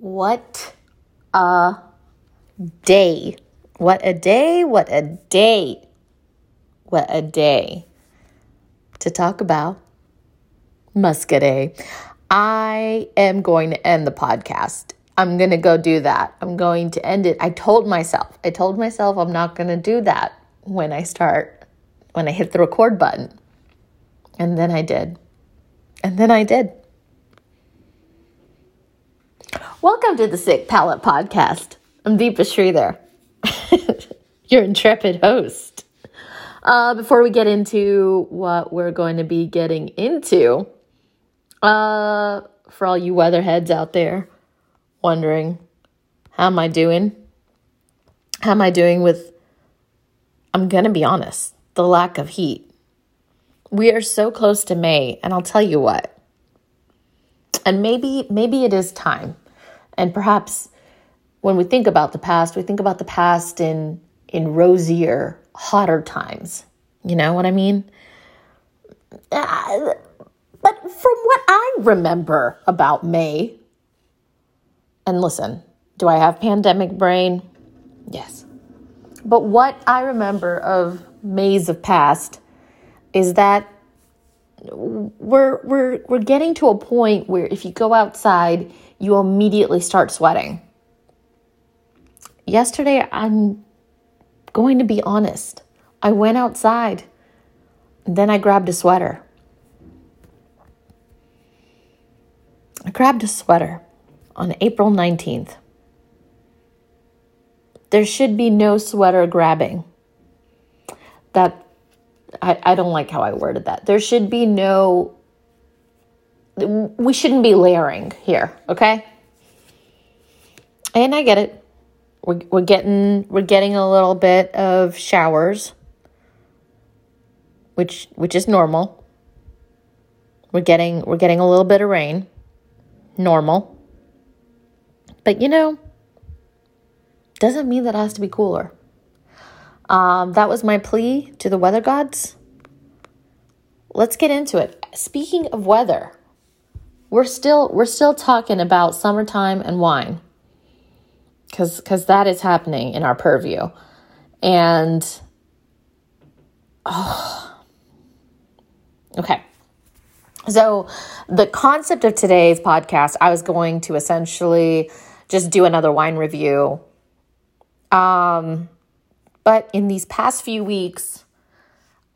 What a day. What a day. What a day. What a day to talk about Muscadet. I am going to end the podcast. I'm going to go do that. I'm going to end it. I told myself, I told myself I'm not going to do that when I start, when I hit the record button. And then I did. And then I did. Welcome to the Sicc Palette Podcast. I'm Deepa Sridhar, your intrepid host. Uh, before we get into what we're going to be getting into, uh, for all you weatherheads out there wondering, how am I doing? How am I doing with, I'm going to be honest, the lack of heat? We are so close to May, and I'll tell you what. And maybe maybe it is time and perhaps when we think about the past, we think about the past in in rosier, hotter times. You know what I mean? Uh, but from what I remember about May, and listen, do I have pandemic brain? Yes. But what I remember of Mays of past is that we're we're we're getting to a point where if you go outside you immediately start sweating. Yesterday, I'm going to be honest. I went outside, then I grabbed a sweater. I grabbed a sweater on April 19th. There should be no sweater grabbing. That I, I don't like how I worded that. There should be no we shouldn't be layering here, okay? And I get it. We're, we're getting we're getting a little bit of showers, which which is normal. We're getting we're getting a little bit of rain, normal. But you know, doesn't mean that it has to be cooler. Um, that was my plea to the weather gods. Let's get into it. Speaking of weather, we're still we're still talking about summertime and wine because because that is happening in our purview and oh okay so the concept of today's podcast i was going to essentially just do another wine review um but in these past few weeks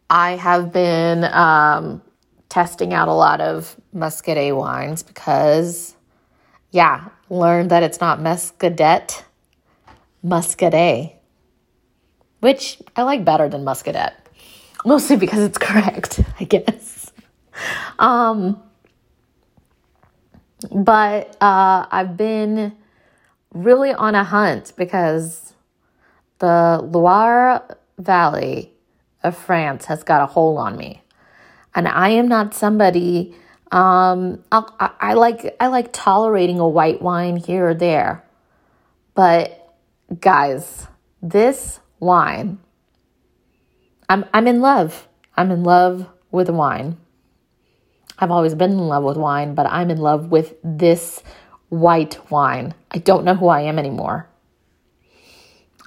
i have been um testing out a lot of Muscadet wines because, yeah, learned that it's not Muscadet, Muscadet, which I like better than Muscadet, mostly because it's correct, I guess. Um, but uh, I've been really on a hunt because the Loire Valley of France has got a hold on me and I am not somebody. Um, I, I like I like tolerating a white wine here or there, but guys, this wine, I'm I'm in love. I'm in love with wine. I've always been in love with wine, but I'm in love with this white wine. I don't know who I am anymore.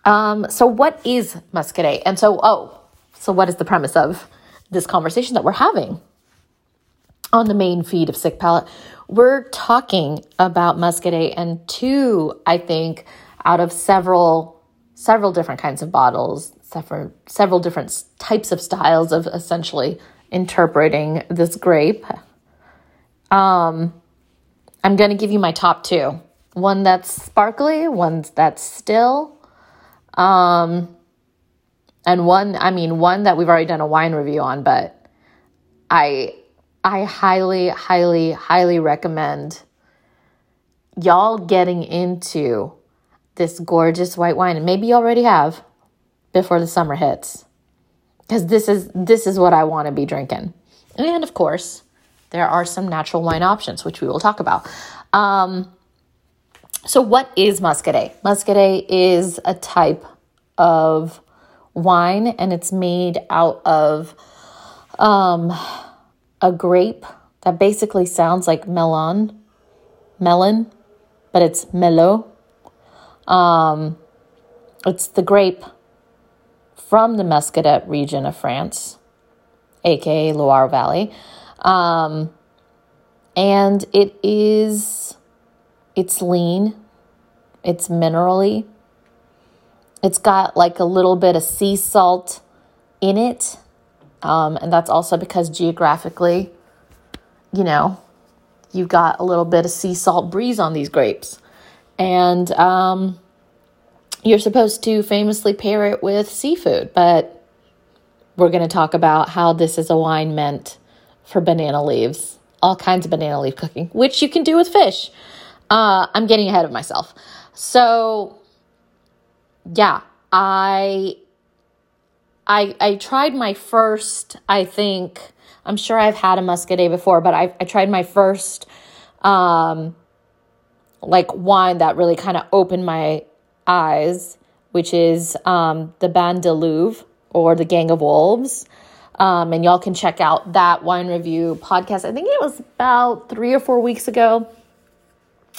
Um, so what is Muscadet? And so, oh, so what is the premise of this conversation that we're having on the main feed of Sicc Palette, we're talking about Muscadet and two, I think, out of several several different kinds of bottles, several several different types of styles of essentially interpreting this grape. Um, I'm going to give you my top two. One that's sparkly, one that's still. Um, and one i mean one that we've already done a wine review on but i i highly highly highly recommend y'all getting into this gorgeous white wine. And maybe you already have before the summer hits because this is this is what i want to be drinking. And of course there are some natural wine options which we will talk about. Um, so what is muscadet muscadet is a type of wine and it's made out of um, a grape that basically sounds like melon. Melon. but it's Merlot. Um, it's the grape from the Muscadet region of France, aka Loire Valley. Um, and it is, it's lean, it's minerally, it's got like a little bit of sea salt in it. Um, and that's also because geographically, you know, you've got a little bit of sea salt breeze on these grapes. And um, you're supposed to famously pair it with seafood, but we're going to talk about how this is a wine meant for banana leaves, all kinds of banana leaf cooking, which you can do with fish. Uh, I'm getting ahead of myself. So, yeah, I I I tried my first, I think, I'm sure I've had a muscadet before, but I I tried my first um like wine that really kind of opened my eyes, which is um the Bande de Louve or the Gang of Wolves. Um, and y'all can check out that wine review podcast. I think it was about three or four weeks ago.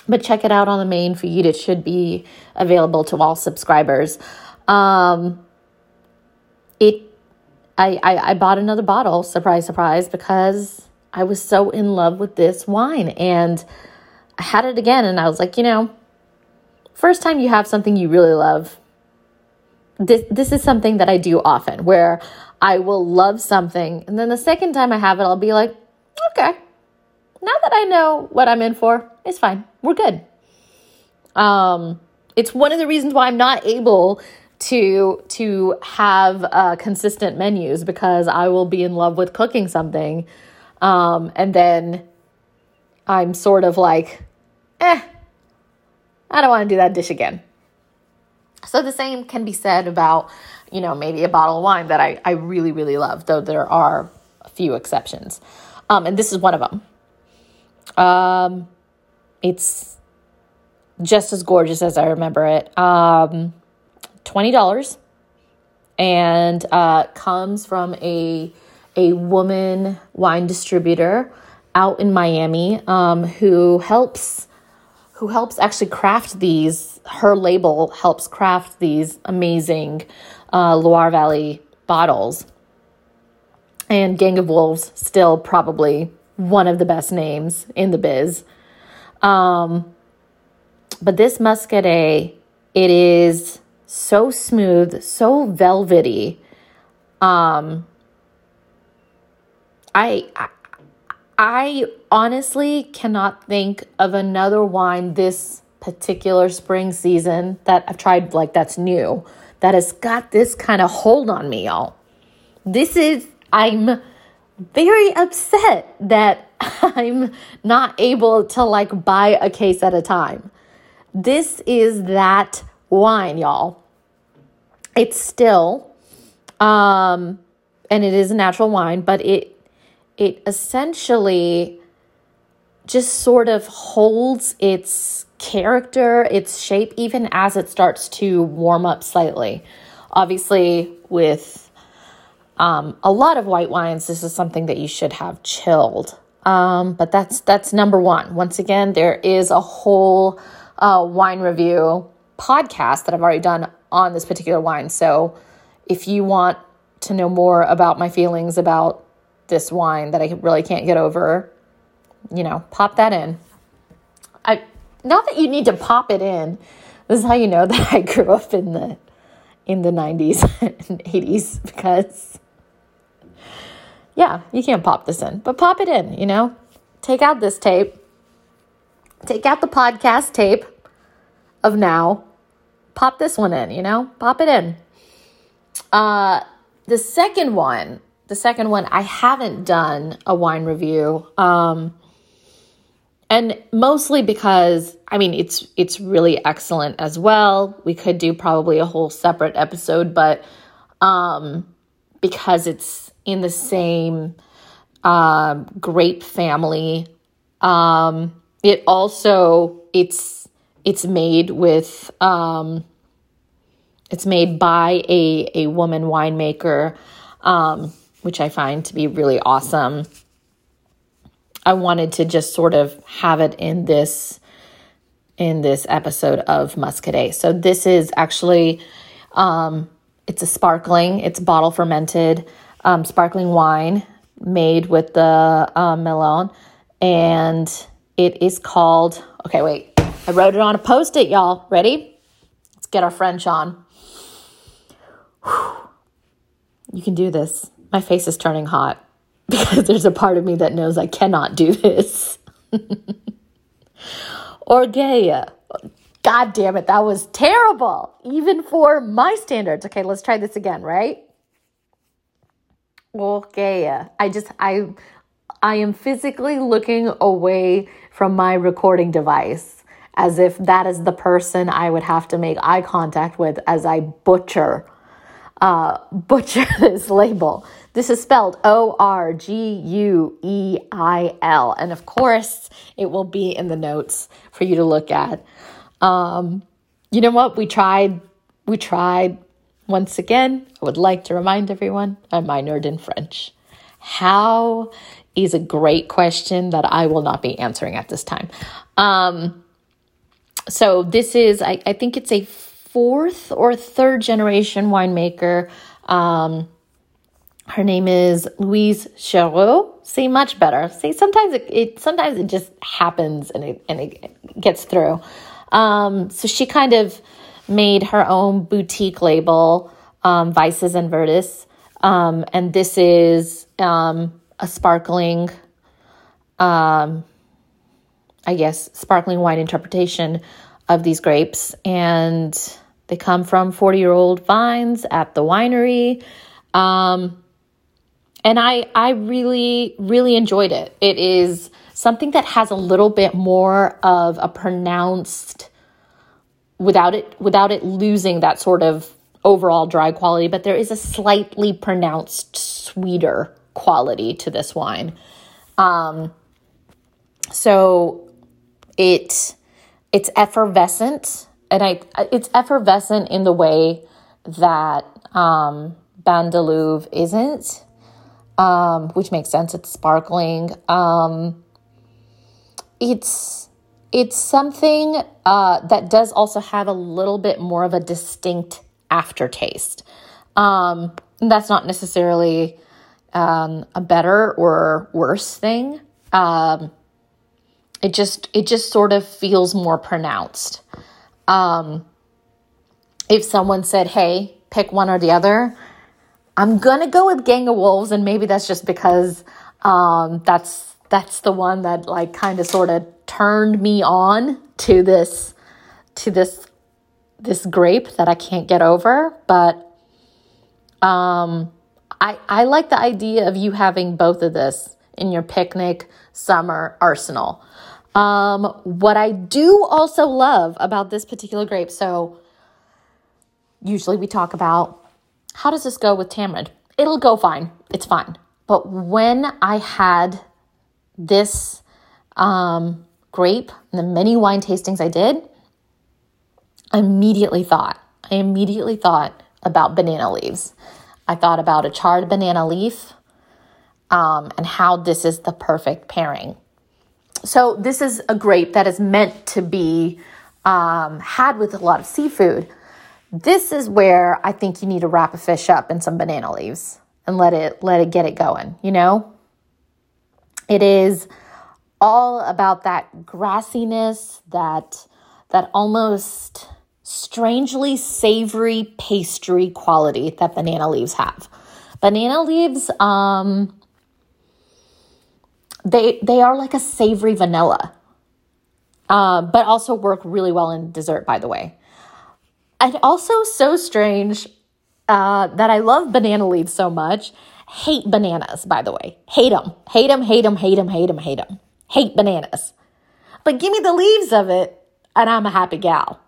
But check it out on the main feed. It should be available to all subscribers. Um, it, I, I, I bought another bottle, surprise, surprise, because I was so in love with this wine. And I had it again, and I was like, you know, first time you have something you really love, this this is something that I do often where I will love something and then the second time I have it I'll be like, okay. Now that I know what I'm in for, it's fine. We're good. Um it's one of the reasons why I'm not able to to have uh, consistent menus because I will be in love with cooking something um and then I'm sort of like, eh, I don't want to do that dish again. So the same can be said about, you know, maybe a bottle of wine that I, I really, really love, though there are a few exceptions. Um, and this is one of them. Um, it's just as gorgeous as I remember it. Um, $20 and uh, comes from a, a woman wine distributor out in Miami um, who helps who helps actually craft these. Her label helps craft these amazing uh, Loire Valley bottles. And Gang of Wolves, still probably one of the best names in the biz. Um, but this Muscadet, it is so smooth, so velvety. Um, I, I I honestly cannot think of another wine this particular spring season that I've tried like that's new that has got this kind of hold on me, y'all. This is, I'm very upset that I'm not able to like buy a case at a time. This is that wine, y'all. It's still, um, and it is a natural wine, but it it essentially just sort of holds its character, its shape, even as it starts to warm up slightly. Obviously, with um, a lot of white wines, this is something that you should have chilled. Um, but that's that's number one. Once again, there is a whole uh, wine review podcast that I've already done on this particular wine. So if you want to know more about my feelings about this wine that I really can't get over, you know, pop that in. I not that you need to pop it in. This is how you know that I grew up in the in the 90s and 80s because yeah, you can't pop this in, but pop it in, you know? Take out this tape. Take out the podcast tape of now. Pop this one in, you know? Pop it in. Uh the second one the second one, I haven't done a wine review. Um, and mostly because I mean it's it's really excellent as well. We could do probably a whole separate episode, but um, because it's in the same um, grape family, um, it also it's it's made with um, it's made by a a woman winemaker. Um, which I find to be really awesome. I wanted to just sort of have it in this in this episode of Muscadet. So this is actually, um, it's a sparkling, it's bottle fermented um, sparkling wine made with the uh, melon, and it is called. Okay, wait. I wrote it on a post it, y'all. Ready? Let's get our French on. Whew. You can do this. My face is turning hot because there's a part of me that knows I cannot do this. Orgeia. God damn it, that was terrible, even for my standards. Okay, let's try this again, right? Orgeia. I just, I, I am physically looking away from my recording device as if that is the person I would have to make eye contact with as I butcher, uh, butcher this label. This is spelled O R G U E I L. And of course, it will be in the notes for you to look at. Um, you know what? We tried, we tried. Once again, I would like to remind everyone I'm minored in French. How is a great question that I will not be answering at this time. Um, so, this is, I, I, think it's a fourth or third generation winemaker. Um, her name is Louise Chereau. See, much better. See, sometimes it, it sometimes it just happens and it and it gets through. Um, so she kind of made her own boutique label, um, Vices and Vertus, um, and this is um, a sparkling, um, I guess, sparkling wine interpretation of these grapes, and they come from forty-year-old vines at the winery. Um, and I I really really enjoyed it. It is something that has a little bit more of a pronounced without it without it losing that sort of overall dry quality, but there is a slightly pronounced sweeter quality to this wine. Um, so it it's effervescent, and I it's effervescent in the way that um, Bandelouve isn't um, which makes sense. It's sparkling. Um, it's it's something uh, that does also have a little bit more of a distinct aftertaste. Um, that's not necessarily um, a better or worse thing. Um, it just it just sort of feels more pronounced. Um, if someone said, "Hey, pick one or the other," I'm gonna go with Gang of Wolves, and maybe that's just because um, that's that's the one that like kind of sort of turned me on to this to this this grape that I can't get over. But um, I I like the idea of you having both of this in your picnic summer arsenal. Um, what I do also love about this particular grape, so usually we talk about how does this go with tamarind? It'll go fine. It's fine. But when I had this um, grape, and the many wine tastings I did, I immediately thought, I immediately thought about banana leaves. I thought about a charred banana leaf um, and how this is the perfect pairing. So, this is a grape that is meant to be um, had with a lot of seafood. This is where I think you need to wrap a fish up in some banana leaves and let it let it get it going, you know? It is all about that grassiness, that that almost strangely savory pastry quality that banana leaves have. Banana leaves um they they are like a savory vanilla. Uh, but also work really well in dessert, by the way. And also so strange uh, that I love banana leaves so much. Hate bananas, by the way. Hate them. Hate them, hate them, hate them, hate them, hate them. Hate bananas. But give me the leaves of it, and I'm a happy gal.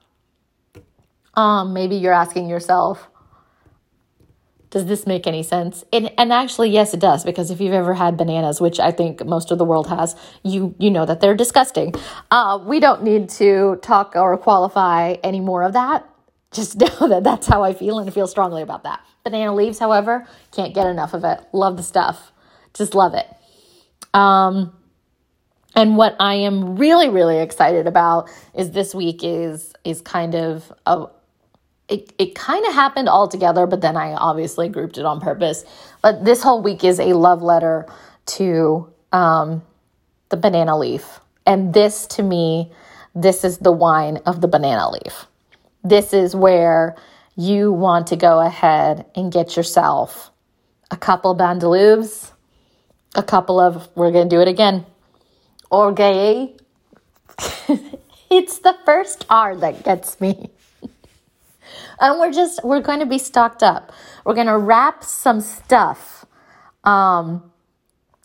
Um, maybe you're asking yourself, does this make any sense? And, and actually, yes, it does, because if you've ever had bananas, which I think most of the world has, you you know that they're disgusting. Uh, we don't need to talk or qualify any more of that just know that that's how I feel and feel strongly about that. Banana leaves, however, can't get enough of it. Love the stuff. Just love it. Um, And what I am really, really excited about is this week is is kind of a it, it kind of happened all together, but then I obviously grouped it on purpose. But this whole week is a love letter to um, the banana leaf. And this to me, this is the wine of the banana leaf. This is where you want to go ahead and get yourself a couple Bandelouves, a couple of, we're going to do it again, Orgueil. it's the first R that gets me. and we're just, we're going to be stocked up. We're going to wrap some stuff um,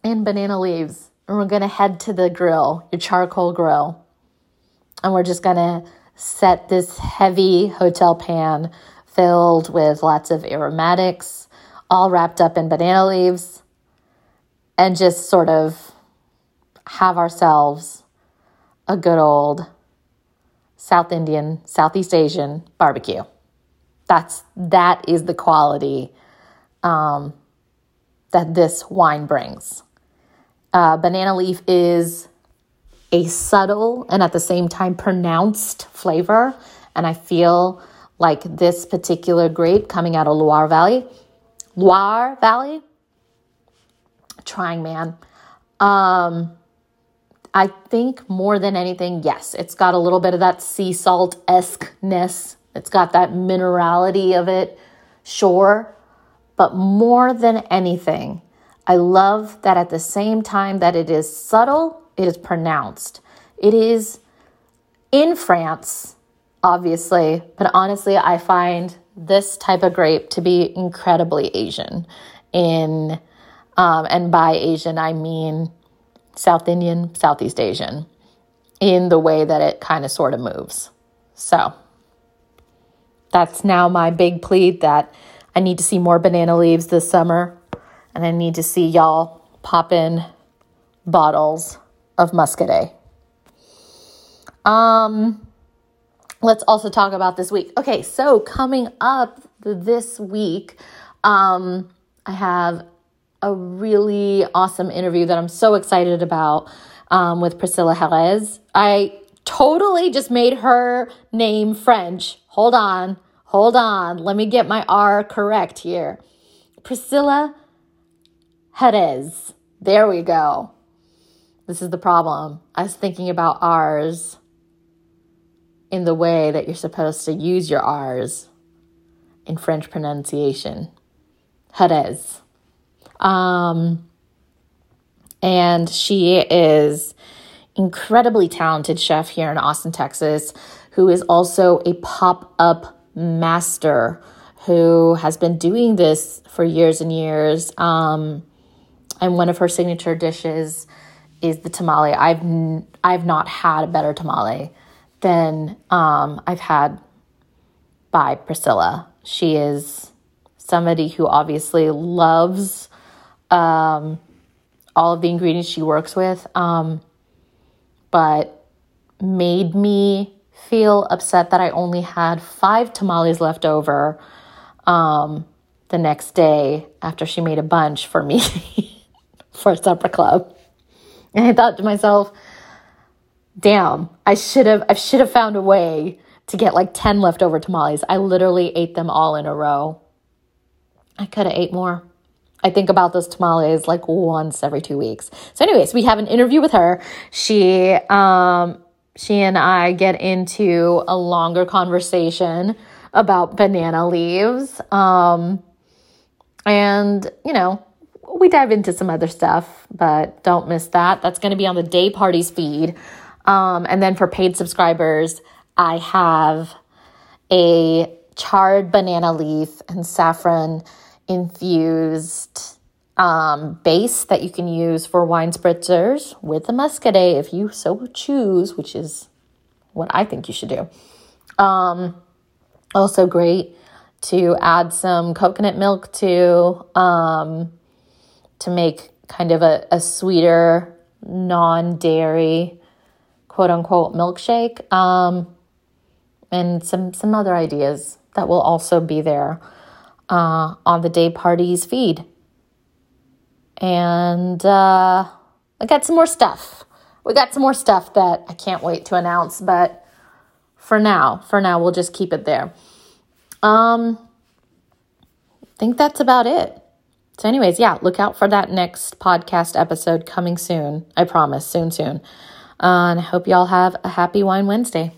in banana leaves and we're going to head to the grill, your charcoal grill. And we're just going to set this heavy hotel pan filled with lots of aromatics, all wrapped up in banana leaves, and just sort of have ourselves a good old South Indian, Southeast Asian barbecue. That's that is the quality um, that this wine brings. Uh, banana leaf is a subtle and at the same time pronounced flavor, and I feel like this particular grape coming out of Loire Valley, Loire Valley, trying man. Um, I think more than anything, yes, it's got a little bit of that sea salt esque ness. It's got that minerality of it, sure. But more than anything, I love that at the same time that it is subtle, it is pronounced. It is in France, obviously, but honestly, I find this type of grape to be incredibly Asian. In um, and by Asian, I mean South Indian, Southeast Asian, in the way that it kind of sort of moves. So that's now my big plea that I need to see more banana leaves this summer, and I need to see y'all pop in bottles of Muscadet. Um, let's also talk about this week. Okay, so coming up this week, um, I have a really awesome interview that I'm so excited about um, with Priscilla Jerez. I totally just made her name French. Hold on, hold on. Let me get my R correct here. Priscilla Jerez. There we go. This is the problem. Was thinking about ours in the way that you're supposed to use your R's in French pronunciation. Jerez. Um, and she is incredibly talented chef here in Austin, Texas, who is also a pop-up master who has been doing this for years and years. Um, and one of her signature dishes is the tamale. I've n- I've not had a better tamale than um, I've had by Priscilla. She is somebody who obviously loves um, all of the ingredients she works with, um, but made me feel upset that I only had five tamales left over um, the next day after she made a bunch for me for supper club. And I thought to myself, damn, I should have I should have found a way to get like 10 leftover tamales. I literally ate them all in a row. I could have ate more. I think about those tamales like once every two weeks. So, anyways, we have an interview with her. She, um, she and I get into a longer conversation about banana leaves. Um, and, you know, we dive into some other stuff, but don't miss that. That's going to be on the day parties feed. Um, and then for paid subscribers, I have a charred banana leaf and saffron infused um, base that you can use for wine spritzers with the muscadet if you so choose, which is what I think you should do. Um, also, great to add some coconut milk to um, to make kind of a, a sweeter, non dairy, quote unquote milkshake, um, and some some other ideas that will also be there uh, on the day parties feed. And uh, I got some more stuff we got some more stuff that I can't wait to announce, but for now, for now, we'll just keep it there. Um, I think that's about it. So, anyways, yeah, look out for that next podcast episode coming soon. I promise, soon, soon. Uh, and I hope y'all have a happy Wine Wednesday.